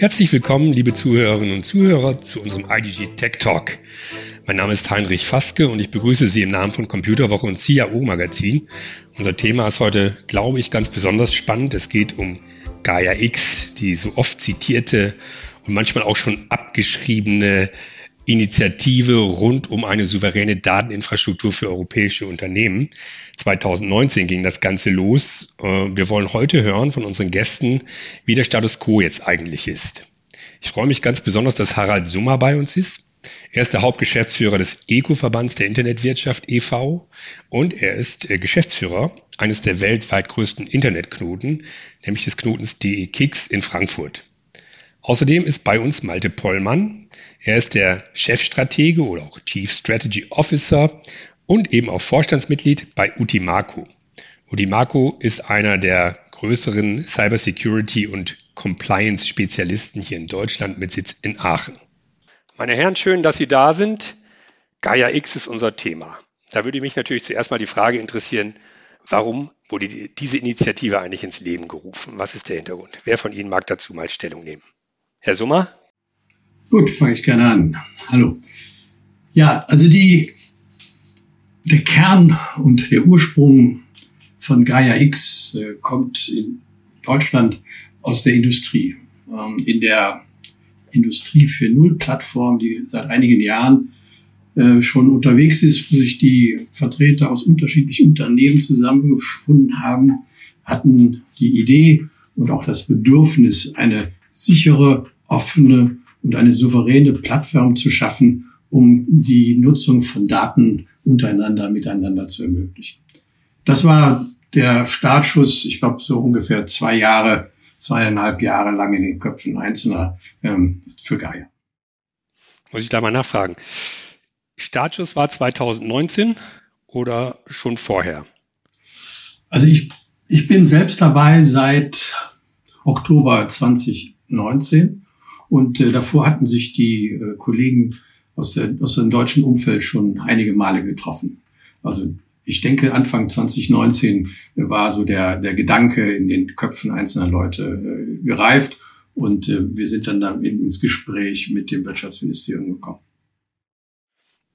Herzlich willkommen, liebe Zuhörerinnen und Zuhörer, zu unserem IDG Tech Talk. Mein Name ist Heinrich Faske und ich begrüße Sie im Namen von Computerwoche und CIO Magazin. Unser Thema ist heute, glaube ich, ganz besonders spannend. Es geht um Gaia X, die so oft zitierte und manchmal auch schon abgeschriebene Initiative rund um eine souveräne Dateninfrastruktur für europäische Unternehmen. 2019 ging das Ganze los. Äh, wir wollen heute hören von unseren Gästen, wie der Status quo jetzt eigentlich ist. Ich freue mich ganz besonders, dass Harald Summer bei uns ist. Er ist der Hauptgeschäftsführer des ECO-Verbands der Internetwirtschaft e.V. und er ist äh, Geschäftsführer eines der weltweit größten Internetknoten, nämlich des Knotens DE-Kix in Frankfurt. Außerdem ist bei uns Malte Pollmann. Er ist der Chefstratege oder auch Chief Strategy Officer und eben auch Vorstandsmitglied bei Utimaco. Utimaco ist einer der größeren Cybersecurity und Compliance Spezialisten hier in Deutschland mit Sitz in Aachen. Meine Herren, schön, dass Sie da sind. Gaia X ist unser Thema. Da würde mich natürlich zuerst mal die Frage interessieren, warum wurde diese Initiative eigentlich ins Leben gerufen? Was ist der Hintergrund? Wer von Ihnen mag dazu mal Stellung nehmen? Herr Summer? Gut, fange ich gerne an. Hallo. Ja, also die, der Kern und der Ursprung von Gaia X äh, kommt in Deutschland aus der Industrie. Ähm, in der Industrie 4.0 Plattform, die seit einigen Jahren äh, schon unterwegs ist, wo sich die Vertreter aus unterschiedlichen Unternehmen zusammengefunden haben, hatten die Idee und auch das Bedürfnis, eine sichere, offene und eine souveräne Plattform zu schaffen, um die Nutzung von Daten untereinander, miteinander zu ermöglichen. Das war der Startschuss, ich glaube, so ungefähr zwei Jahre, zweieinhalb Jahre lang in den Köpfen Einzelner ähm, für Gaia. Muss ich da mal nachfragen. Startschuss war 2019 oder schon vorher? Also ich, ich bin selbst dabei seit Oktober 20 19. Und äh, davor hatten sich die äh, Kollegen aus, der, aus dem deutschen Umfeld schon einige Male getroffen. Also ich denke, Anfang 2019 war so der, der Gedanke in den Köpfen einzelner Leute äh, gereift und äh, wir sind dann, dann ins Gespräch mit dem Wirtschaftsministerium gekommen.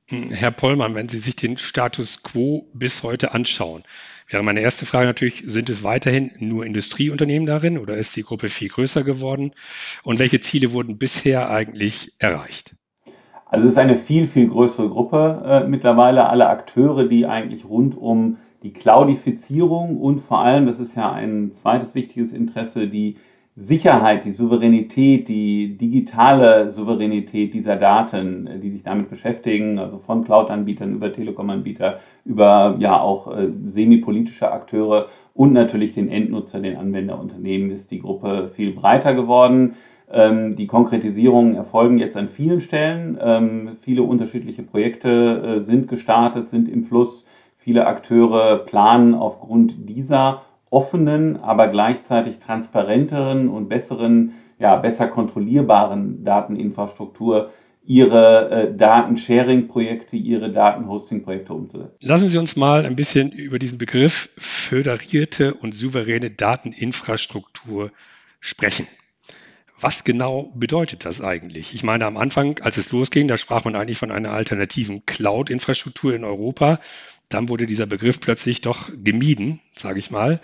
Herr Pollmann, wenn Sie sich den Status quo bis heute anschauen, wäre meine erste Frage natürlich, sind es weiterhin nur Industrieunternehmen darin oder ist die Gruppe viel größer geworden? Und welche Ziele wurden bisher eigentlich erreicht? Also es ist eine viel, viel größere Gruppe äh, mittlerweile. Alle Akteure, die eigentlich rund um die Cloudifizierung und vor allem, das ist ja ein zweites wichtiges Interesse, die Sicherheit, die Souveränität, die digitale Souveränität dieser Daten, die sich damit beschäftigen, also von Cloud-Anbietern über Telekom-Anbieter, über ja auch äh, semi-politische Akteure und natürlich den Endnutzer, den Anwenderunternehmen, ist die Gruppe viel breiter geworden. Ähm, die Konkretisierungen erfolgen jetzt an vielen Stellen. Ähm, viele unterschiedliche Projekte äh, sind gestartet, sind im Fluss. Viele Akteure planen aufgrund dieser offenen, aber gleichzeitig transparenteren und besseren, ja, besser kontrollierbaren Dateninfrastruktur ihre äh, Datensharing-Projekte, ihre Datenhosting-Projekte umzusetzen. Lassen Sie uns mal ein bisschen über diesen Begriff föderierte und souveräne Dateninfrastruktur sprechen. Was genau bedeutet das eigentlich? Ich meine, am Anfang, als es losging, da sprach man eigentlich von einer alternativen Cloud-Infrastruktur in Europa. Dann wurde dieser Begriff plötzlich doch gemieden, sage ich mal.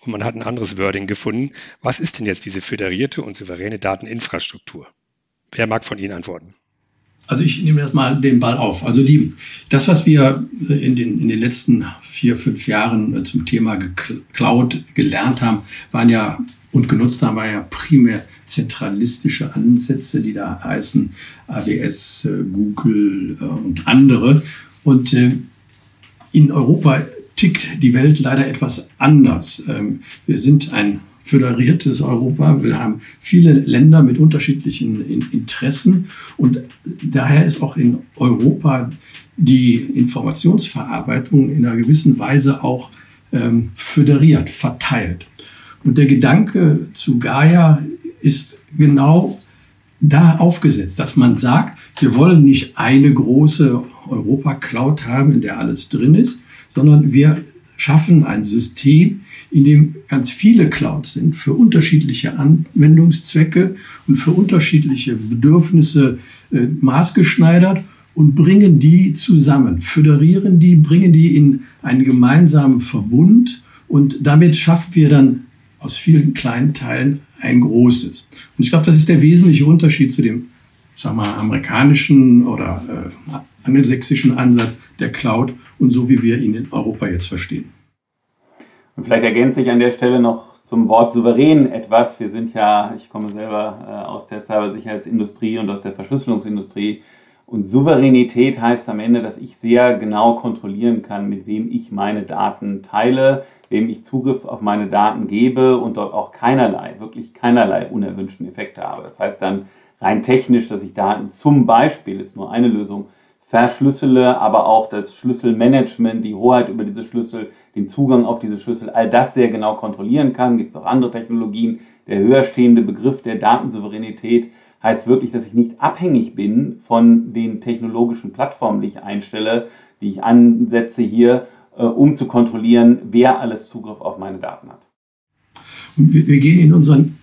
Und man hat ein anderes Wording gefunden. Was ist denn jetzt diese föderierte und souveräne Dateninfrastruktur? Wer mag von Ihnen antworten? Also ich nehme jetzt mal den Ball auf. Also die, das, was wir in den, in den letzten vier, fünf Jahren äh, zum Thema Cloud gelernt haben, waren ja und genutzt haben, war ja primär zentralistische Ansätze, die da heißen AWS, äh, Google äh, und andere. Und in Europa tickt die Welt leider etwas anders. Ähm, wir sind ein föderiertes Europa. Wir haben viele Länder mit unterschiedlichen Interessen und daher ist auch in Europa die Informationsverarbeitung in einer gewissen Weise auch ähm, föderiert, verteilt. Und der Gedanke zu Gaia ist genau da aufgesetzt, dass man sagt, wir wollen nicht eine große Europa-Cloud haben, in der alles drin ist, sondern wir schaffen ein System, in dem ganz viele Clouds sind für unterschiedliche Anwendungszwecke und für unterschiedliche Bedürfnisse äh, maßgeschneidert und bringen die zusammen, föderieren die, bringen die in einen gemeinsamen Verbund und damit schaffen wir dann aus vielen kleinen Teilen ein großes. Und ich glaube, das ist der wesentliche Unterschied zu dem, sagen wir, amerikanischen oder äh, angelsächsischen Ansatz der Cloud und so, wie wir ihn in Europa jetzt verstehen. Und vielleicht ergänze ich an der Stelle noch zum Wort souverän etwas. Wir sind ja, ich komme selber äh, aus der Cybersicherheitsindustrie und aus der Verschlüsselungsindustrie. Und Souveränität heißt am Ende, dass ich sehr genau kontrollieren kann, mit wem ich meine Daten teile, wem ich Zugriff auf meine Daten gebe und dort auch keinerlei, wirklich keinerlei unerwünschten Effekte habe. Das heißt dann rein technisch, dass ich Daten zum Beispiel, ist nur eine Lösung, verschlüssele, aber auch das Schlüsselmanagement, die Hoheit über diese Schlüssel, den Zugang auf diese Schlüssel, all das sehr genau kontrollieren kann. Gibt es auch andere Technologien. Der höher stehende Begriff der Datensouveränität heißt wirklich, dass ich nicht abhängig bin von den technologischen Plattformen, die ich einstelle, die ich ansetze hier, äh, um zu kontrollieren, wer alles Zugriff auf meine Daten hat. Und wir, wir gehen in unseren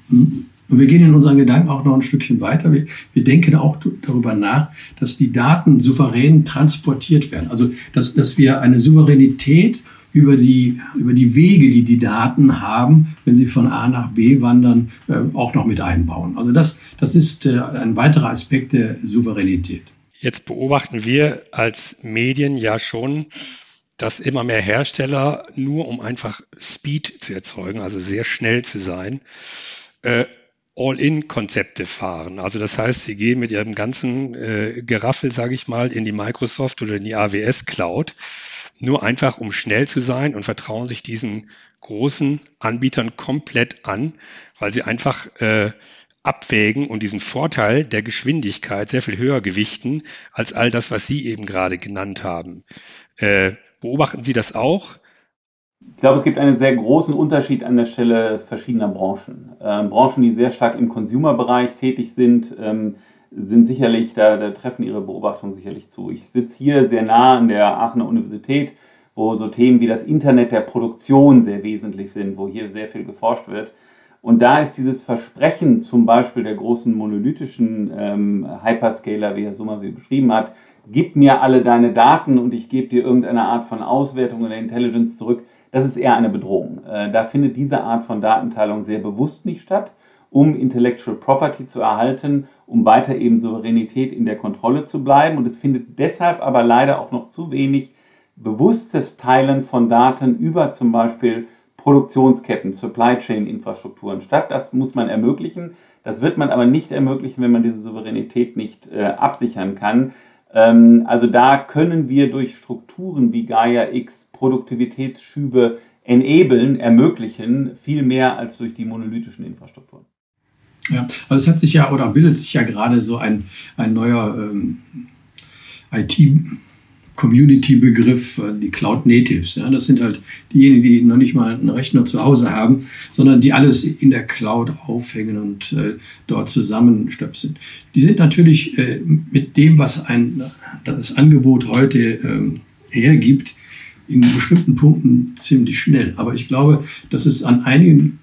und wir gehen in unseren Gedanken auch noch ein Stückchen weiter. Wir, wir, denken auch darüber nach, dass die Daten souverän transportiert werden. Also, dass, dass wir eine Souveränität über die, über die Wege, die die Daten haben, wenn sie von A nach B wandern, äh, auch noch mit einbauen. Also das, das ist äh, ein weiterer Aspekt der Souveränität. Jetzt beobachten wir als Medien ja schon, dass immer mehr Hersteller nur um einfach Speed zu erzeugen, also sehr schnell zu sein, äh, All-in-Konzepte fahren. Also das heißt, sie gehen mit ihrem ganzen äh, Geraffel, sage ich mal, in die Microsoft oder in die AWS Cloud nur einfach um schnell zu sein und vertrauen sich diesen großen Anbietern komplett an, weil sie einfach äh, abwägen und diesen Vorteil der Geschwindigkeit sehr viel höher gewichten als all das, was Sie eben gerade genannt haben. Äh, beobachten Sie das auch? Ich glaube, es gibt einen sehr großen Unterschied an der Stelle verschiedener Branchen. Ähm, Branchen, die sehr stark im Consumer-Bereich tätig sind, ähm, sind sicherlich, da, da treffen Ihre Beobachtungen sicherlich zu. Ich sitze hier sehr nah an der Aachener Universität, wo so Themen wie das Internet der Produktion sehr wesentlich sind, wo hier sehr viel geforscht wird. Und da ist dieses Versprechen zum Beispiel der großen monolithischen ähm, Hyperscaler, wie Herr Summer sie beschrieben hat, gib mir alle deine Daten und ich gebe dir irgendeine Art von Auswertung oder Intelligence zurück, das ist eher eine Bedrohung. Äh, da findet diese Art von Datenteilung sehr bewusst nicht statt um Intellectual Property zu erhalten, um weiter eben Souveränität in der Kontrolle zu bleiben. Und es findet deshalb aber leider auch noch zu wenig bewusstes Teilen von Daten über zum Beispiel Produktionsketten, Supply Chain Infrastrukturen statt. Das muss man ermöglichen. Das wird man aber nicht ermöglichen, wenn man diese Souveränität nicht äh, absichern kann. Ähm, also da können wir durch Strukturen wie Gaia X Produktivitätsschübe enablen, ermöglichen, viel mehr als durch die monolithischen Infrastrukturen. Ja, also es hat sich ja oder bildet sich ja gerade so ein, ein neuer ähm, IT-Community-Begriff, äh, die Cloud Natives. Ja, das sind halt diejenigen, die noch nicht mal einen Rechner zu Hause haben, sondern die alles in der Cloud aufhängen und äh, dort zusammenstöpseln. Die sind natürlich äh, mit dem, was ein, das Angebot heute ähm, hergibt, in bestimmten Punkten ziemlich schnell. Aber ich glaube, dass es an einigen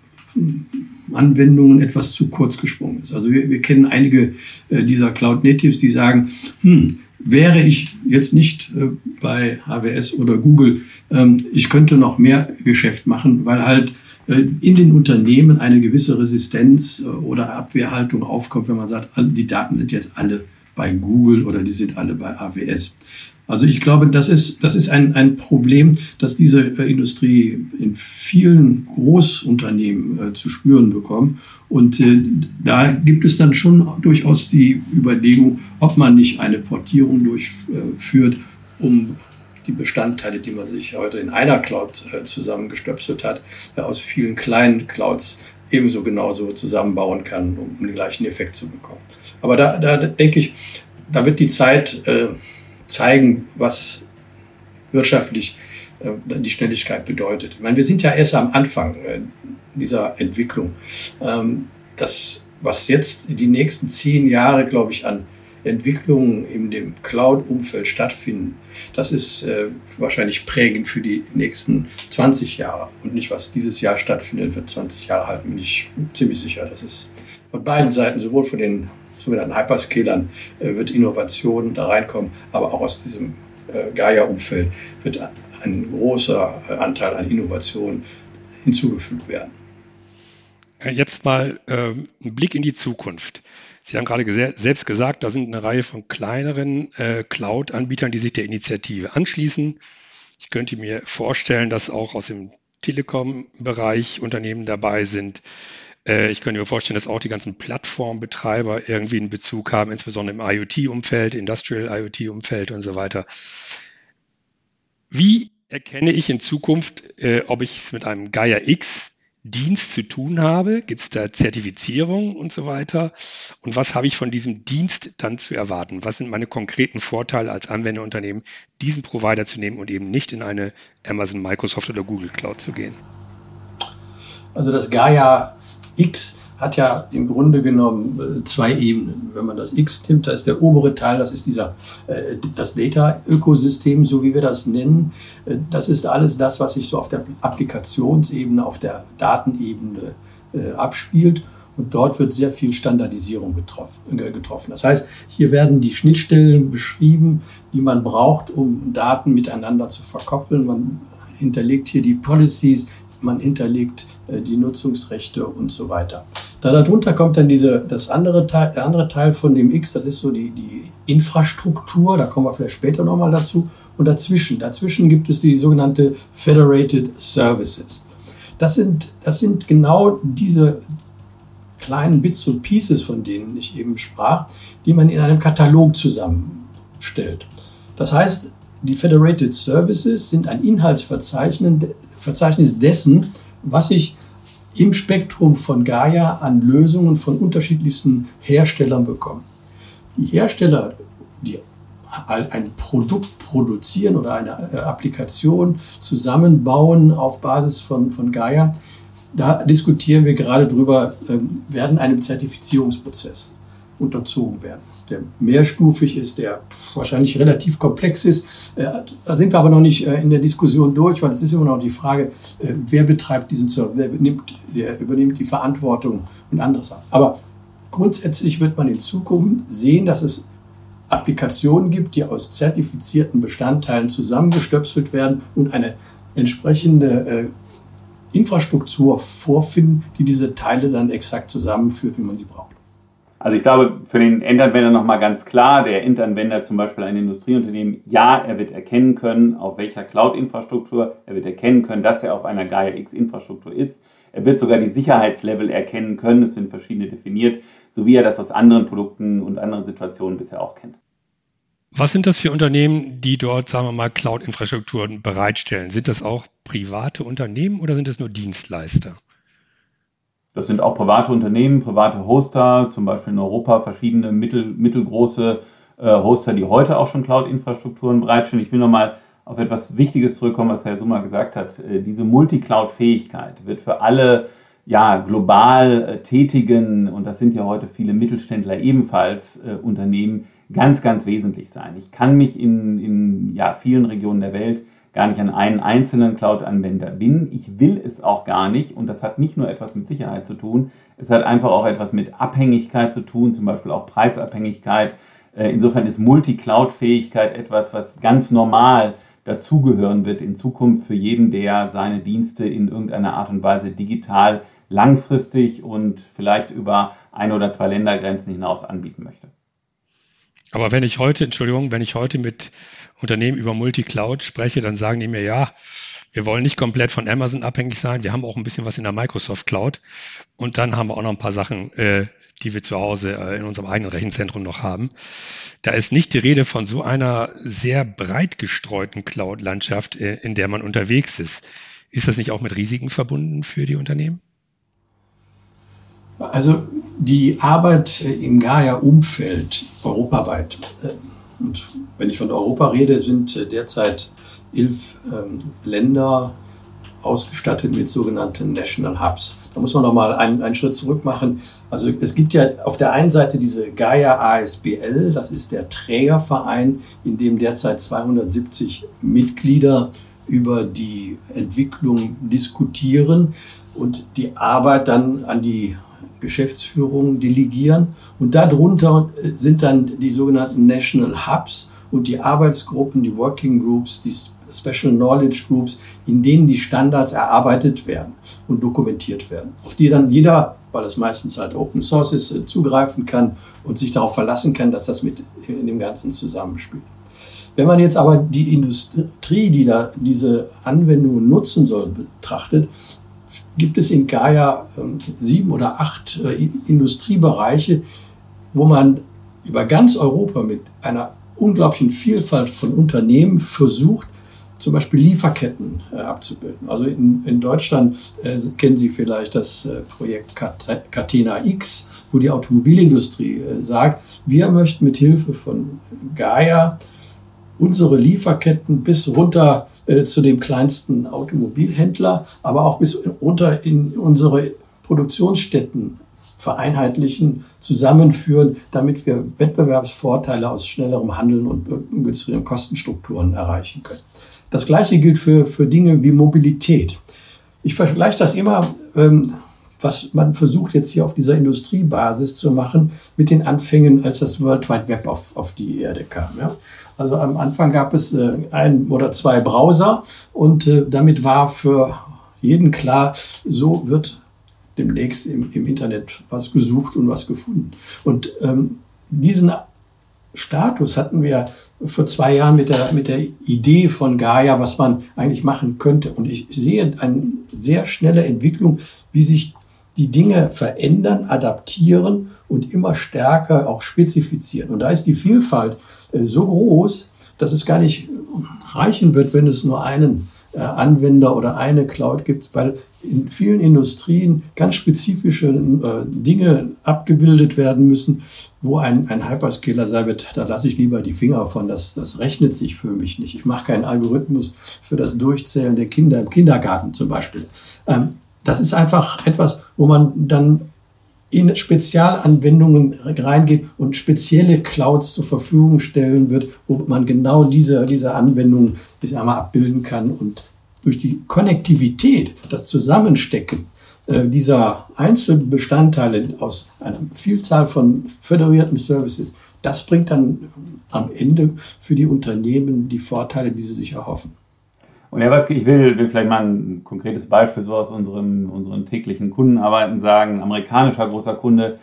Anwendungen etwas zu kurz gesprungen ist. Also wir, wir kennen einige äh, dieser Cloud Natives, die sagen, hm, wäre ich jetzt nicht äh, bei HWS oder Google, ähm, ich könnte noch mehr Geschäft machen, weil halt äh, in den Unternehmen eine gewisse Resistenz oder Abwehrhaltung aufkommt, wenn man sagt, die Daten sind jetzt alle bei Google oder die sind alle bei AWS. Also ich glaube, das ist, das ist ein, ein Problem, das diese äh, Industrie in vielen Großunternehmen äh, zu spüren bekommt. Und äh, da gibt es dann schon durchaus die Überlegung, ob man nicht eine Portierung durchführt, um die Bestandteile, die man sich heute in einer Cloud äh, zusammengestöpselt hat, äh, aus vielen kleinen Clouds ebenso genauso zusammenbauen kann, um den gleichen Effekt zu bekommen. Aber da, da denke ich, da wird die Zeit äh, zeigen, was wirtschaftlich äh, die Schnelligkeit bedeutet. Ich meine, wir sind ja erst am Anfang äh, dieser Entwicklung. Ähm, das, was jetzt die nächsten zehn Jahre, glaube ich, an Entwicklungen in dem Cloud-Umfeld stattfinden, das ist äh, wahrscheinlich prägend für die nächsten 20 Jahre. Und nicht, was dieses Jahr stattfindet, wird 20 Jahre halten, bin ich ziemlich sicher. Das ist von beiden Seiten, sowohl von den sogenannten Hyperscalern, äh, wird Innovation da reinkommen, aber auch aus diesem äh, Gaia-Umfeld wird ein großer äh, Anteil an Innovation hinzugefügt werden. Jetzt mal äh, ein Blick in die Zukunft. Sie haben gerade selbst gesagt, da sind eine Reihe von kleineren äh, Cloud-Anbietern, die sich der Initiative anschließen. Ich könnte mir vorstellen, dass auch aus dem Telekom-Bereich Unternehmen dabei sind. Äh, ich könnte mir vorstellen, dass auch die ganzen Plattformbetreiber irgendwie einen Bezug haben, insbesondere im IoT-Umfeld, Industrial IoT-Umfeld und so weiter. Wie erkenne ich in Zukunft, äh, ob ich es mit einem Gaia X Dienst zu tun habe? Gibt es da Zertifizierung und so weiter? Und was habe ich von diesem Dienst dann zu erwarten? Was sind meine konkreten Vorteile als Anwenderunternehmen, diesen Provider zu nehmen und eben nicht in eine Amazon, Microsoft oder Google Cloud zu gehen? Also das Gaia X hat ja im Grunde genommen äh, zwei Ebenen. Wenn man das X nimmt, da ist der obere Teil, das ist dieser, äh, das Data-Ökosystem, so wie wir das nennen. Äh, das ist alles das, was sich so auf der Applikationsebene, auf der Datenebene abspielt. Und dort wird sehr viel Standardisierung getroffen. Das heißt, hier werden die Schnittstellen beschrieben, die man braucht, um Daten miteinander zu verkoppeln. Man hinterlegt hier die Policies, man hinterlegt die Nutzungsrechte und so weiter. Da darunter kommt dann diese, das andere Teil, der andere Teil von dem X, das ist so die, die Infrastruktur, da kommen wir vielleicht später nochmal dazu. Und dazwischen, dazwischen gibt es die sogenannte Federated Services. Das sind, das sind genau diese kleinen Bits und Pieces, von denen ich eben sprach, die man in einem Katalog zusammenstellt. Das heißt, die Federated Services sind ein Inhaltsverzeichnis dessen, was ich im Spektrum von Gaia an Lösungen von unterschiedlichsten Herstellern bekommen. Die Hersteller, die ein Produkt produzieren oder eine äh, Applikation zusammenbauen auf Basis von, von Gaia, da diskutieren wir gerade drüber, ähm, werden einem Zertifizierungsprozess unterzogen werden der mehrstufig ist, der wahrscheinlich relativ komplex ist. Äh, da sind wir aber noch nicht äh, in der Diskussion durch, weil es ist immer noch die Frage, äh, wer betreibt diesen Server, wer nimmt, wer übernimmt die Verantwortung und anderes. Aber grundsätzlich wird man in Zukunft sehen, dass es Applikationen gibt, die aus zertifizierten Bestandteilen zusammengestöpselt werden und eine entsprechende Infrastruktur vorfinden, die diese Teile dann exakt zusammenführt, wie man sie braucht. Also ich glaube, für den Endanwender nochmal ganz klar, der Endanwender zum Beispiel ein Industrieunternehmen, ja, er wird erkennen können, auf welcher Cloud-Infrastruktur, er wird erkennen können, dass er auf einer Gaia-X-Infrastruktur ist. Er wird sogar die Sicherheitslevel erkennen können, es sind verschiedene definiert, so wie er das aus anderen Produkten und anderen Situationen bisher auch kennt. Was sind das für Unternehmen, die dort, sagen wir mal, Cloud-Infrastrukturen bereitstellen? Sind das auch private Unternehmen oder sind das nur Dienstleister? Das sind auch private Unternehmen, private Hoster, zum Beispiel in Europa verschiedene mittel, mittelgroße äh, Hoster, die heute auch schon Cloud-Infrastrukturen bereitstellen. Ich will nochmal auf etwas Wichtiges zurückkommen, was Herr Summer gesagt hat. Äh, diese Multi-Cloud-Fähigkeit wird für alle ja, global äh, tätigen, und das sind ja heute viele Mittelständler ebenfalls äh, Unternehmen, ganz, ganz wesentlich sein. Ich kann mich in, in ja, vielen Regionen der Welt gar nicht an einen einzelnen Cloud-Anwender binden. Ich will es auch gar nicht und das hat nicht nur etwas mit Sicherheit zu tun, es hat einfach auch etwas mit Abhängigkeit zu tun, zum Beispiel auch Preisabhängigkeit. Äh, insofern ist Multi-Cloud-Fähigkeit etwas, was ganz normal dazugehören wird in Zukunft für jeden, der seine Dienste in irgendeiner Art und Weise digital langfristig und vielleicht über ein oder zwei Ländergrenzen hinaus anbieten möchte. Aber wenn ich heute, Entschuldigung, wenn ich heute mit Unternehmen über Multicloud spreche, dann sagen die mir, ja, wir wollen nicht komplett von Amazon abhängig sein. Wir haben auch ein bisschen was in der Microsoft Cloud. Und dann haben wir auch noch ein paar Sachen, äh, die wir zu Hause äh, in unserem eigenen Rechenzentrum noch haben. Da ist nicht die Rede von so einer sehr breit gestreuten Cloud-Landschaft, äh, in der man unterwegs ist. Ist das nicht auch mit Risiken verbunden für die Unternehmen? Also die Arbeit äh, im Gaia-Umfeld europaweit äh, und wenn ich von Europa rede, sind äh, derzeit elf ähm, Länder ausgestattet mit sogenannten National Hubs. Da muss man noch mal einen, einen Schritt zurück machen. Also es gibt ja auf der einen Seite diese Gaia ASBL, das ist der Trägerverein, in dem derzeit 270 Mitglieder über die Entwicklung diskutieren und die Arbeit dann an die Geschäftsführung delegieren. Und darunter sind dann die sogenannten National Hubs und die Arbeitsgruppen, die Working Groups, die Special Knowledge Groups, in denen die Standards erarbeitet werden und dokumentiert werden, auf die dann jeder, weil es meistens halt Open Source ist, zugreifen kann und sich darauf verlassen kann, dass das mit in dem Ganzen zusammenspielt. Wenn man jetzt aber die Industrie, die da diese Anwendungen nutzen soll, betrachtet, gibt es in Gaia ähm, sieben oder acht äh, Industriebereiche, wo man über ganz Europa mit einer unglaublichen Vielfalt von Unternehmen versucht, zum Beispiel Lieferketten äh, abzubilden. Also in, in Deutschland äh, kennen Sie vielleicht das äh, Projekt Catena X, wo die Automobilindustrie äh, sagt, wir möchten mit Hilfe von Gaia unsere Lieferketten bis runter äh, zu dem kleinsten Automobilhändler, aber auch bis runter in unsere Produktionsstätten vereinheitlichen, zusammenführen, damit wir Wettbewerbsvorteile aus schnellerem Handeln und günstigeren Kostenstrukturen erreichen können. Das Gleiche gilt für, für Dinge wie Mobilität. Ich vergleiche das immer, ähm, was man versucht jetzt hier auf dieser Industriebasis zu machen, mit den Anfängen, als das World Wide Web auf, auf die Erde kam. Ja? Also am Anfang gab es äh, ein oder zwei Browser und äh, damit war für jeden klar, so wird demnächst im, im Internet was gesucht und was gefunden. Und ähm, diesen Status hatten wir vor zwei Jahren mit der, mit der Idee von Gaia, was man eigentlich machen könnte. Und ich sehe eine sehr schnelle Entwicklung, wie sich die Dinge verändern, adaptieren und immer stärker auch spezifizieren. Und da ist die Vielfalt so groß, dass es gar nicht reichen wird, wenn es nur einen äh, Anwender oder eine Cloud gibt, weil in vielen Industrien ganz spezifische äh, Dinge abgebildet werden müssen, wo ein, ein Hyperscaler sein wird, da lasse ich lieber die Finger von, das, das rechnet sich für mich nicht. Ich mache keinen Algorithmus für das Durchzählen der Kinder im Kindergarten zum Beispiel. Ähm, das ist einfach etwas, wo man dann in Spezialanwendungen reingeht und spezielle Clouds zur Verfügung stellen wird, wo man genau diese, diese Anwendungen ich sag mal, abbilden kann und durch die Konnektivität, das Zusammenstecken äh, dieser Einzelbestandteile aus einer Vielzahl von föderierten Services, das bringt dann am Ende für die Unternehmen die Vorteile, die sie sich erhoffen. Und Herr Watzke, ich will, will vielleicht mal ein konkretes Beispiel so aus unserem, unseren täglichen Kundenarbeiten sagen. Ein amerikanischer großer Kunde,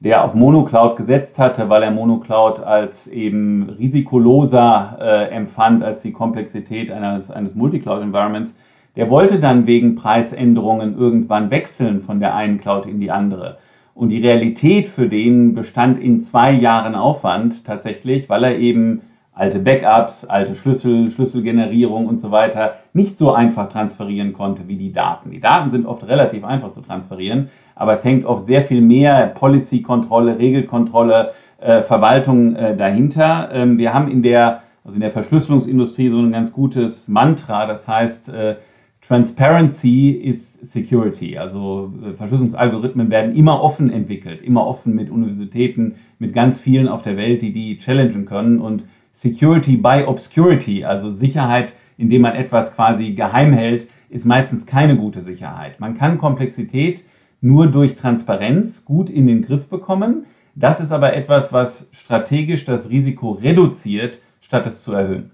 der auf Monocloud gesetzt hatte, weil er Monocloud als eben risikoloser äh, empfand als die Komplexität eines, eines Multicloud-Environments, der wollte dann wegen Preisänderungen irgendwann wechseln von der einen Cloud in die andere. Und die Realität für den bestand in zwei Jahren Aufwand tatsächlich, weil er eben alte Backups, alte Schlüssel, Schlüsselgenerierung und so weiter nicht so einfach transferieren konnte wie die Daten. Die Daten sind oft relativ einfach zu transferieren, aber es hängt oft sehr viel mehr Policy-Kontrolle, Regelkontrolle, äh, Verwaltung äh, dahinter. Ähm, wir haben in der, also in der Verschlüsselungsindustrie so ein ganz gutes Mantra, das heißt, äh, Transparency ist Security. Also äh, Verschlüsselungsalgorithmen werden immer offen entwickelt, immer offen mit Universitäten, mit ganz vielen auf der Welt, die die challengen können und Security by Obscurity, also Sicherheit, indem man etwas quasi geheim hält, ist meistens keine gute Sicherheit. Man kann Komplexität nur durch Transparenz gut in den Griff bekommen. Das ist aber etwas, was strategisch das Risiko reduziert, statt es zu erhöhen.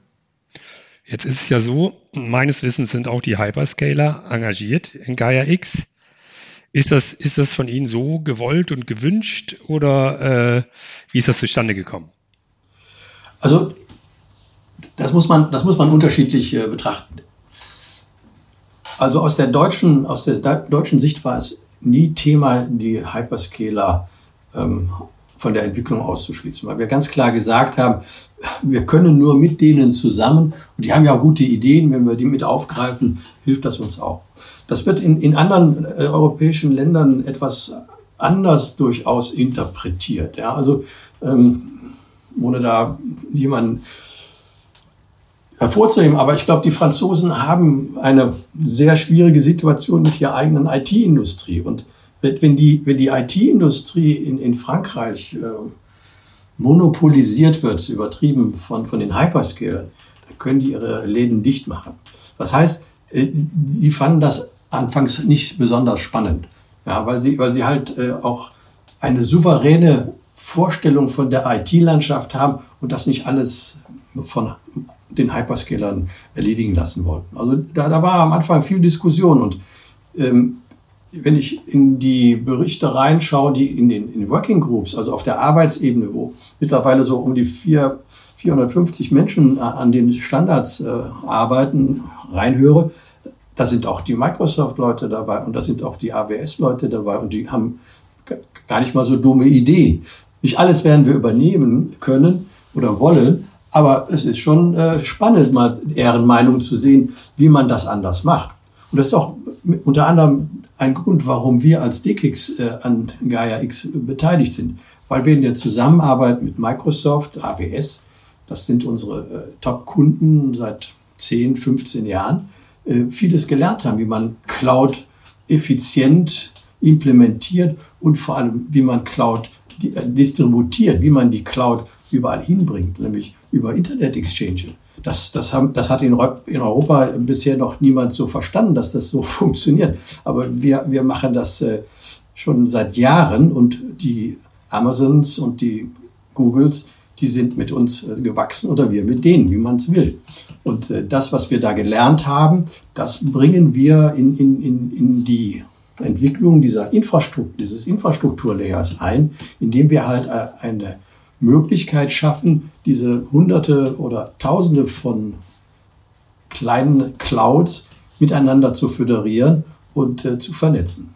Jetzt ist es ja so, meines Wissens sind auch die Hyperscaler engagiert in Gaia X. Ist das, ist das von Ihnen so gewollt und gewünscht oder äh, wie ist das zustande gekommen? Also das muss man, das muss man unterschiedlich äh, betrachten. Also aus der deutschen, aus der deutschen Sicht war es nie Thema, die Hyperscaler ähm, von der Entwicklung auszuschließen, weil wir ganz klar gesagt haben, wir können nur mit denen zusammen, und die haben ja auch gute Ideen, wenn wir die mit aufgreifen, hilft das uns auch. Das wird in, in anderen äh, europäischen Ländern etwas anders durchaus interpretiert. Ja? Also ähm, ohne da jemanden hervorzuheben. Aber ich glaube, die Franzosen haben eine sehr schwierige Situation mit ihrer eigenen IT-Industrie. Und wenn die, wenn die IT-Industrie in, in Frankreich äh, monopolisiert wird, übertrieben von, von den Hyperscalern, dann können die ihre Läden dicht machen. Das heißt, äh, fanden das anfangs nicht besonders spannend, ja, weil, sie, weil sie halt äh, auch eine souveräne Vorstellung von der IT-Landschaft haben und das nicht alles von den Hyperscalern erledigen lassen wollten. Also da, da war am Anfang viel Diskussion und ähm, wenn ich in die Berichte reinschaue, die in den, in Working Groups, also auf der Arbeitsebene, wo mittlerweile so um die vier, 450 Menschen an den Standards äh, arbeiten, reinhöre, da sind auch die Microsoft-Leute dabei und da sind auch die AWS-Leute dabei und die haben gar nicht mal so dumme Ideen. Nicht alles werden wir übernehmen können oder wollen, aber es ist schon äh, spannend, mal deren Meinung zu sehen, wie man das anders macht. Und das ist auch unter anderem ein Grund, warum wir als DKIX äh, an Gaia X beteiligt sind. Weil wir in der Zusammenarbeit mit Microsoft, AWS, das sind unsere äh, Top-Kunden seit 10, 15 Jahren, vieles gelernt haben, wie man Cloud effizient implementiert und vor allem, wie man Cloud distributiert, wie man die Cloud überall hinbringt, nämlich über Internet Exchange. Das, das, haben, das hat in, Europa bisher noch niemand so verstanden, dass das so funktioniert. Aber wir, wir machen das äh, schon seit Jahren und die Amazons und die Googles, die sind mit uns äh, gewachsen oder wir mit denen, wie man es will. Und äh, das, was wir da gelernt haben, das bringen wir in, in, in, in die Entwicklung dieser Infrastruktur, dieses Infrastrukturlayers ein, indem wir halt äh, eine Möglichkeit schaffen, diese Hunderte oder Tausende von kleinen Clouds miteinander zu föderieren und äh, zu vernetzen.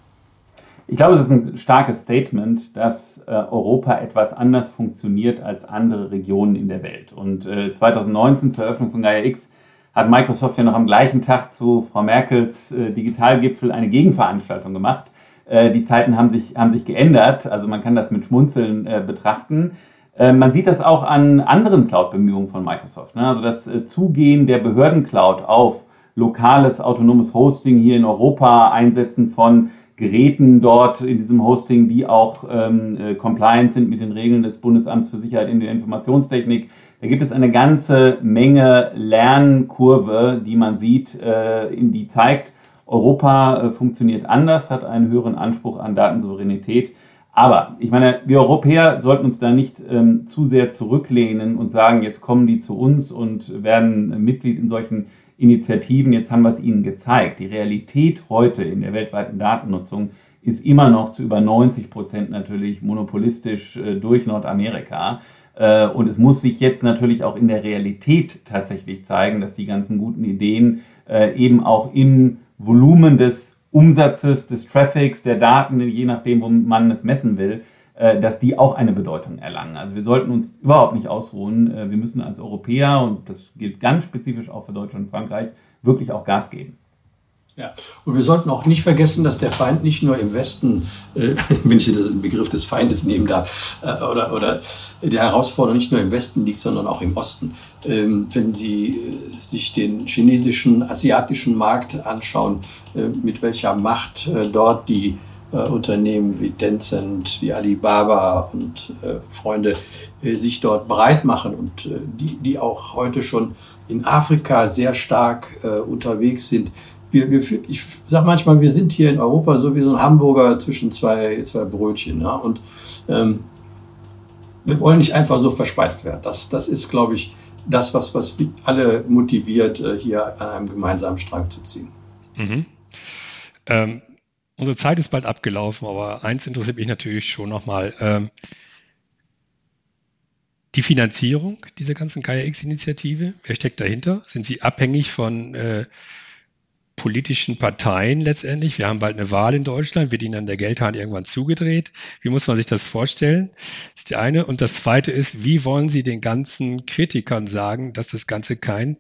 Ich glaube, es ist ein starkes Statement, dass äh, Europa etwas anders funktioniert als andere Regionen in der Welt. Und äh, 2019 zur Eröffnung von Gaia X hat Microsoft ja noch am gleichen Tag zu Frau Merkels äh, Digitalgipfel eine Gegenveranstaltung gemacht. Äh, die Zeiten haben sich, haben sich geändert, also man kann das mit Schmunzeln äh, betrachten. Äh, man sieht das auch an anderen Cloud-Bemühungen von Microsoft. Ne? Also das äh, Zugehen der Behördencloud auf lokales autonomes Hosting hier in Europa, Einsetzen von Geräten dort in diesem Hosting, die auch ähm, äh, compliant sind mit den Regeln des Bundesamts für Sicherheit in der Informationstechnik. Da gibt es eine ganze Menge Lernkurve, die man sieht, äh, die zeigt, Europa äh, funktioniert anders, hat einen höheren Anspruch an Datensouveränität. Aber ich meine, wir Europäer sollten uns da nicht ähm, zu sehr zurücklehnen und sagen, jetzt kommen die zu uns und werden Mitglied in solchen Initiativen. Jetzt haben wir es ihnen gezeigt. Die Realität heute in der weltweiten Datennutzung ist immer noch zu über 90 Prozent natürlich monopolistisch äh, durch Nordamerika. Äh, und es muss sich jetzt natürlich auch in der Realität tatsächlich zeigen, dass die ganzen guten Ideen äh, eben auch im Volumen des Umsatzes, des Traffics, der Daten, je nachdem, wo man es messen will, äh, dass die auch eine Bedeutung erlangen. Also wir sollten uns überhaupt nicht ausruhen. Wir müssen als Europäer, und das gilt ganz spezifisch auch für Deutschland und Frankreich, wirklich auch Gas geben. Ja, und wir sollten auch nicht vergessen, dass der Feind nicht nur im Westen, äh, wenn ich den Begriff des Feindes nehmen darf, äh, oder, oder die Herausforderung nicht nur im Westen liegt, sondern auch im Osten. Ähm, wenn Sie äh, sich den chinesischen, asiatischen Markt anschauen, äh, mit welcher Macht äh, dort die äh, Unternehmen wie Tencent, wie Alibaba und Freunde sich dort breit machen und die, die auch heute schon in Afrika sehr stark unterwegs sind, wir, wir, ich sage manchmal, wir sind hier in Europa so wie so ein Hamburger zwischen zwei, zwei Brötchen. Ja? Und ähm, wir wollen nicht einfach so verspeist werden. Das, das ist, glaube ich, das, was, was alle motiviert, äh, hier an einem gemeinsamen Strang zu ziehen. Mhm. Ähm, unsere Zeit ist bald abgelaufen, aber eins interessiert mich natürlich schon nochmal. Ähm, die Finanzierung dieser ganzen KX-Initiative, wer steckt dahinter? Sind Sie abhängig von äh, politischen Parteien letztendlich. Wir haben bald eine Wahl in Deutschland, wird ihnen dann der Geldhahn irgendwann zugedreht. Wie muss man sich das vorstellen? Das ist die eine. Und das zweite ist, wie wollen Sie den ganzen Kritikern sagen, dass das Ganze kein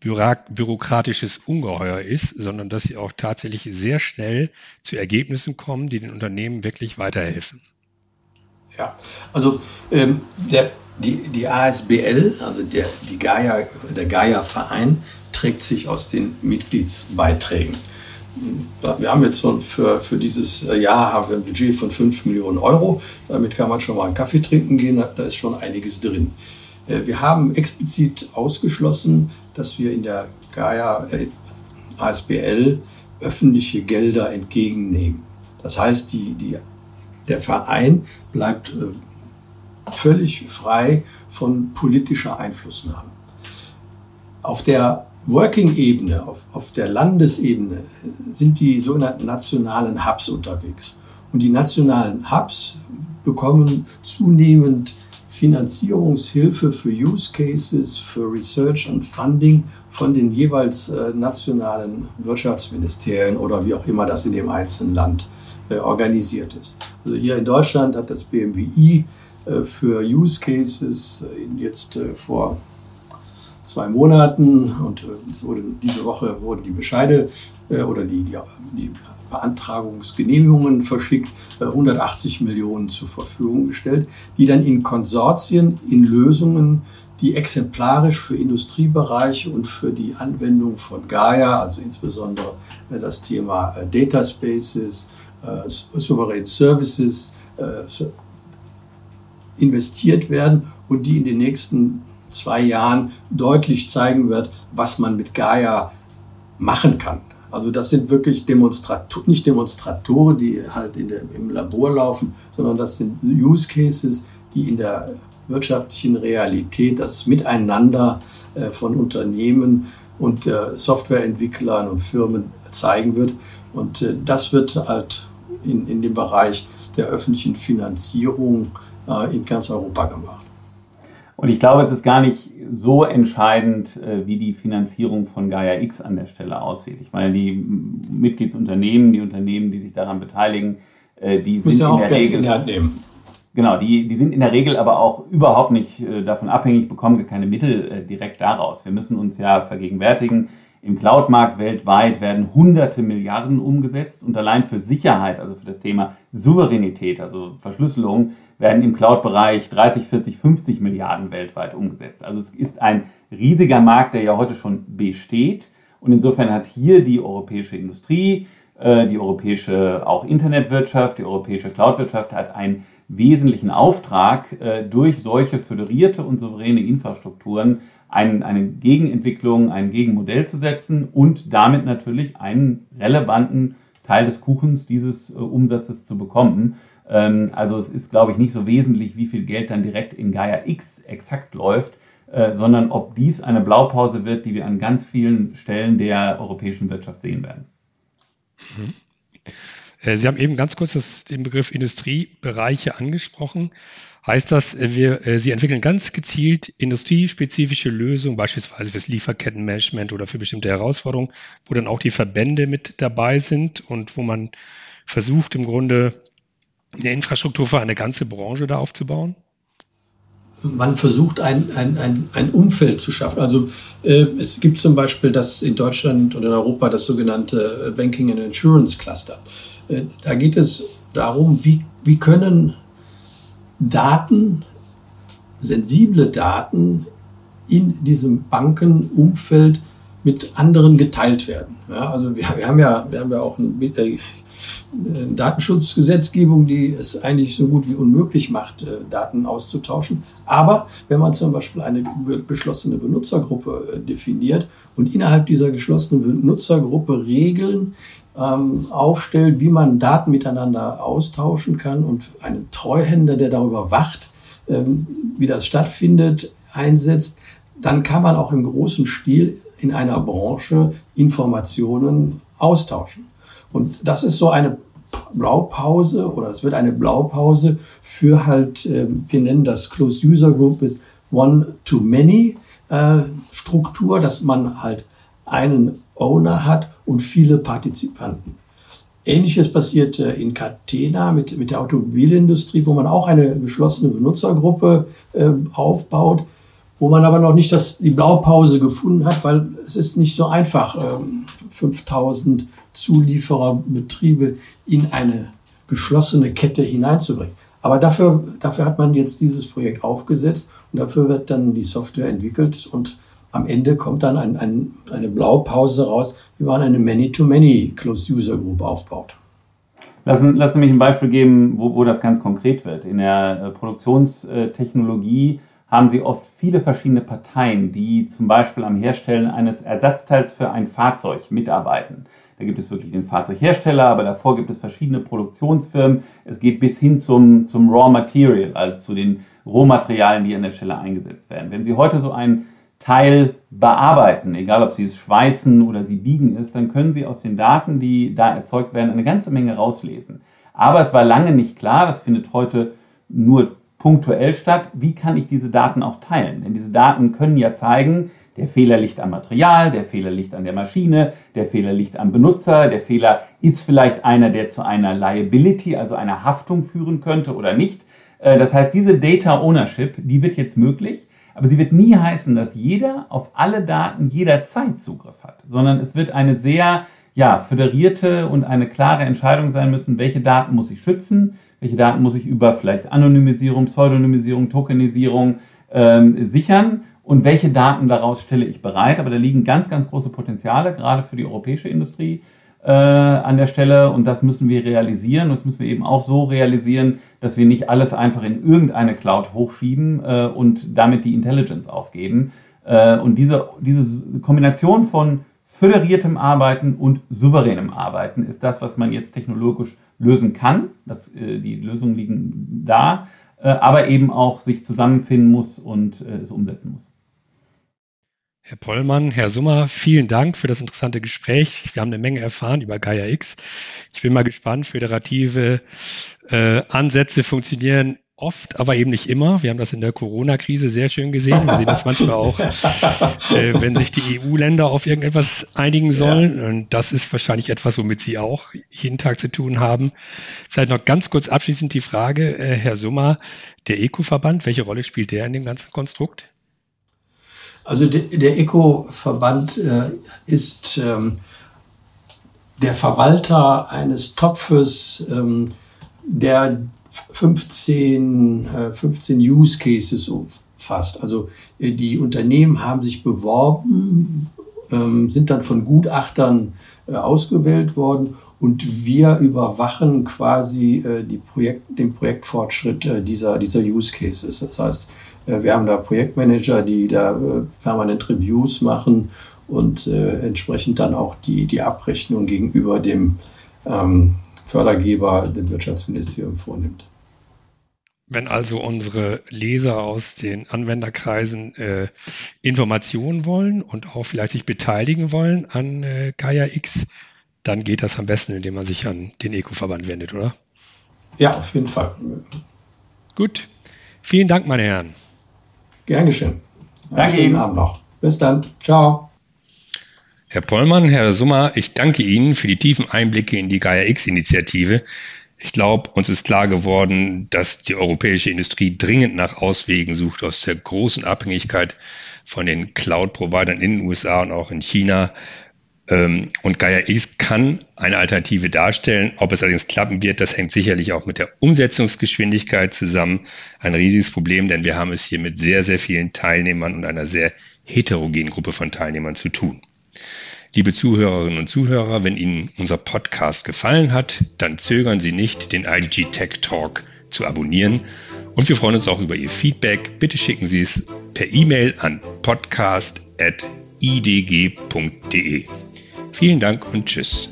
bürokratisches Ungeheuer ist, sondern dass sie auch tatsächlich sehr schnell zu Ergebnissen kommen, die den Unternehmen wirklich weiterhelfen? Ja, also ähm, der Die, die ASBL, also der, die Gaia, der Gaia-Verein, trägt sich aus den Mitgliedsbeiträgen. Wir haben jetzt für, für dieses Jahr haben wir ein Budget von 5 Millionen Euro. Damit kann man schon mal einen Kaffee trinken gehen, da ist schon einiges drin. Äh, wir haben explizit ausgeschlossen, dass wir in der Gaia äh, ASBL öffentliche Gelder entgegennehmen. Das heißt, die, die, der Verein bleibt äh, völlig frei von politischer Einflussnahme. Auf der Working-Ebene, auf, auf der Landesebene sind die sogenannten nationalen Hubs unterwegs. Und die nationalen Hubs bekommen zunehmend Finanzierungshilfe für Use Cases, für Research und Funding von den jeweils äh, nationalen Wirtschaftsministerien oder wie auch immer das in dem einzelnen Land äh, organisiert ist. Also hier in Deutschland hat das BMWI äh, für Use Cases jetzt vor zwei Monaten und es wurde, diese Woche wurden die Bescheide oder die, die, die Beantragungsgenehmigungen verschickt, 180 Millionen zur Verfügung gestellt, die dann in Konsortien, in Lösungen die exemplarisch für Industriebereiche und für die Anwendung von Gaia, also insbesondere äh, das Thema äh, Data Spaces, äh, Sovereign Services, investiert werden und die in den nächsten zwei Jahren deutlich zeigen wird, was man mit Gaia machen kann. Also das sind wirklich Demonstratoren, nicht Demonstratoren, die halt der, im Labor laufen, sondern das sind Use Cases, die in der wirtschaftlichen Realität, das Miteinander äh, von Unternehmen und äh, Softwareentwicklern und Firmen zeigen wird. Und äh, das wird halt in, in dem Bereich der öffentlichen Finanzierung in ganz Europa gemacht. Und ich glaube, es ist gar nicht so entscheidend, wie die Finanzierung von Gaia X an der Stelle aussieht. Ich meine, die Mitgliedsunternehmen, die Unternehmen, die sich daran beteiligen, die Müssen sind ja auch in der Geld Regel in die Hand nehmen. Genau, die, die sind in der Regel aber auch überhaupt nicht äh, davon abhängig, bekommen wir keine Mittel äh, direkt daraus. Wir müssen uns ja vergegenwärtigen, im Cloud-Markt weltweit werden hunderte Milliarden umgesetzt und allein für Sicherheit, also für das Thema Souveränität, also Verschlüsselung, werden im Cloud-Bereich 30, 40, 50 Milliarden weltweit umgesetzt. Also es ist ein riesiger Markt, der ja heute schon besteht. Und insofern hat hier die europäische Industrie, äh, die europäische auch Internetwirtschaft, die europäische Cloud-Wirtschaft hat ein wesentlichen Auftrag, äh, durch solche föderierte und souveräne Infrastrukturen ein, eine Gegenentwicklung, ein Gegenmodell zu setzen und damit natürlich einen relevanten Teil des Kuchens dieses äh, Umsatzes zu bekommen. Ähm, also es ist, glaube ich, nicht so wesentlich, wie viel Geld dann direkt in Gaia X exakt läuft, äh, sondern ob dies eine Blaupause wird, die wir an ganz vielen Stellen der europäischen Wirtschaft sehen werden. Mhm. Äh, Sie haben eben ganz kurz das, den Begriff Industriebereiche angesprochen. Heißt das, äh, wir, äh, Sie entwickeln ganz gezielt industriespezifische Lösungen, beispielsweise fürs Lieferkettenmanagement oder für bestimmte Herausforderungen, wo dann auch die Verbände mit dabei sind und wo man versucht, im Grunde eine Infrastruktur für eine ganze Branche da aufzubauen? man versucht, ein, ein, ein, ein Umfeld zu schaffen. Also äh, es gibt zum Beispiel das in Deutschland und in Europa das sogenannte Banking and Insurance Cluster. Äh, da geht es darum, wie, wie können Daten, sensible Daten in diesem Bankenumfeld mit anderen geteilt werden. Ja, also wir, wir, haben ja, wir haben ja auch ein, äh, Datenschutzgesetzgebung, die es eigentlich so gut wie unmöglich macht, äh, Daten auszutauschen. Aber wenn man zum Beispiel eine geschlossene Benutzergruppe äh, definiert und innerhalb dieser geschlossenen Benutzergruppe Regeln ähm, aufstellt, wie man Daten miteinander austauschen kann und einen Treuhänder, der darüber wacht, ähm, wie das stattfindet, einsetzt, dann kann man auch im großen Stil in einer Branche Informationen austauschen. Und das ist so eine Blaupause oder es wird eine Blaupause für halt, äh, wir nennen das Closed User Group mit One-to-Many äh, Struktur, dass man halt einen Owner hat und viele Partizipanten. Ähnliches passiert äh, in Catena mit, mit der Automobilindustrie, wo man auch eine geschlossene Benutzergruppe äh, aufbaut, wo man aber noch nicht das, die Blaupause gefunden hat, weil es ist nicht so einfach, ähm, 5000 Zuliefererbetriebe in eine geschlossene Kette hineinzubringen. Aber dafür, dafür hat man jetzt dieses Projekt aufgesetzt Und dafür wird dann die Software entwickelt und am Ende kommt dann ein, ein, eine Blaupause raus, wie man eine Many-to-Many Closed User Group aufbaut. Lassen, lassen Sie mich ein Beispiel geben, wo, wo das ganz konkret wird. In der äh, Produktionstechnologie haben Sie oft viele verschiedene Parteien, die zum Beispiel am Herstellen eines Ersatzteils für ein Fahrzeug mitarbeiten. Da gibt es wirklich den Fahrzeughersteller, aber davor gibt es verschiedene Produktionsfirmen. Es geht bis hin zum, zum Raw Material, also zu den Rohmaterialien, die an der Stelle eingesetzt werden. Wenn Sie heute so ein Teil bearbeiten, egal ob Sie es schweißen oder Sie biegen ist, dann können Sie aus den Daten, die da erzeugt werden, eine ganze Menge rauslesen. Aber es war lange nicht klar, das findet heute nur punktuell statt, wie kann ich diese Daten auch teilen? Denn diese Daten können ja zeigen, der Fehler liegt am Material, der Fehler liegt an der Maschine, der Fehler liegt am Benutzer, der Fehler ist vielleicht einer, der zu einer Liability, also einer Haftung führen könnte oder nicht. Äh, das heißt, diese Data Ownership, die wird jetzt möglich. Aber sie wird nie heißen, dass jeder auf alle Daten jederzeit Zugriff hat, sondern es wird eine sehr ja, föderierte und eine klare Entscheidung sein müssen, welche Daten muss ich schützen, welche Daten muss ich über vielleicht Anonymisierung, Pseudonymisierung, Tokenisierung ähm, sichern und welche Daten daraus stelle ich bereit. Aber da liegen ganz, ganz große Potenziale, gerade für die europäische Industrie äh, an der Stelle und das müssen wir realisieren. Das müssen wir eben auch so realisieren, dass wir nicht alles einfach in irgendeine Cloud hochschieben äh, und damit die Intelligence aufgeben. Äh, und diese, diese Kombination von föderiertem Arbeiten und souveränem Arbeiten ist das, was man jetzt technologisch lösen kann. Das, äh, die Lösungen liegen da, äh, aber eben auch sich zusammenfinden muss und äh, es umsetzen muss. Herr Pollmann, Herr Summer, vielen Dank für das interessante Gespräch. Wir haben eine Menge erfahren über Gaia X. Ich bin mal gespannt. Föderative äh, Ansätze funktionieren oft, aber eben nicht immer. Wir haben das in der Corona-Krise sehr schön gesehen. Wir sehen das manchmal auch, äh, wenn sich die EU-Länder auf irgendetwas einigen sollen. Ja. Und das ist wahrscheinlich etwas, womit Sie auch jeden Tag zu tun haben. Vielleicht noch ganz kurz abschließend die Frage, äh, Herr Summer, der ECO-Verband, welche Rolle spielt der in dem ganzen Konstrukt? Also de, der ECO-Verband äh, ist ähm, der Verwalter eines Topfes, ähm, der 15, äh, 15 Use Cases umfasst. Also äh, die Unternehmen haben sich beworben, ähm, sind dann von Gutachtern äh, ausgewählt worden und wir überwachen quasi äh, die Projekt, den Projektfortschritt äh, dieser, dieser Use Cases. Das heißt, wir haben da Projektmanager, die da äh, permanent Reviews machen und äh, entsprechend dann auch die, die Abrechnung gegenüber dem ähm, Fördergeber, dem Wirtschaftsministerium, vornimmt. Wenn also unsere Leser aus den Anwenderkreisen äh, Informationen wollen und auch vielleicht sich beteiligen wollen an äh, Gaia X, dann geht das am besten, indem man sich an den Eco-Verband wendet, oder? Ja, auf jeden Fall. Gut. Vielen Dank, meine Herren. Gern geschehen. Danke Ihnen. Abend noch. Bis dann. Ciao. Herr Pollmann, Herr Summer, ich danke Ihnen für die tiefen Einblicke in die Gaia X-Initiative. Ich glaube, uns ist klar geworden, dass die europäische Industrie dringend nach Auswegen sucht aus der großen Abhängigkeit von den Cloud-Providern in den USA und auch in China. Ähm, und Gaia X kann eine Alternative darstellen. Ob es allerdings klappen wird, das hängt sicherlich auch mit der Umsetzungsgeschwindigkeit zusammen. Ein riesiges Problem, denn wir haben es hier mit sehr, sehr vielen Teilnehmern und einer sehr heterogenen Gruppe von Teilnehmern zu tun. Liebe Zuhörerinnen und Zuhörer, wenn Ihnen unser Podcast gefallen hat, dann zögern Sie nicht, den IDG Tech Talk zu abonnieren. Und wir freuen uns auch über Ihr Feedback. Bitte schicken Sie es per E-Mail an podcast.idg.de. Vielen Dank und Tschüss.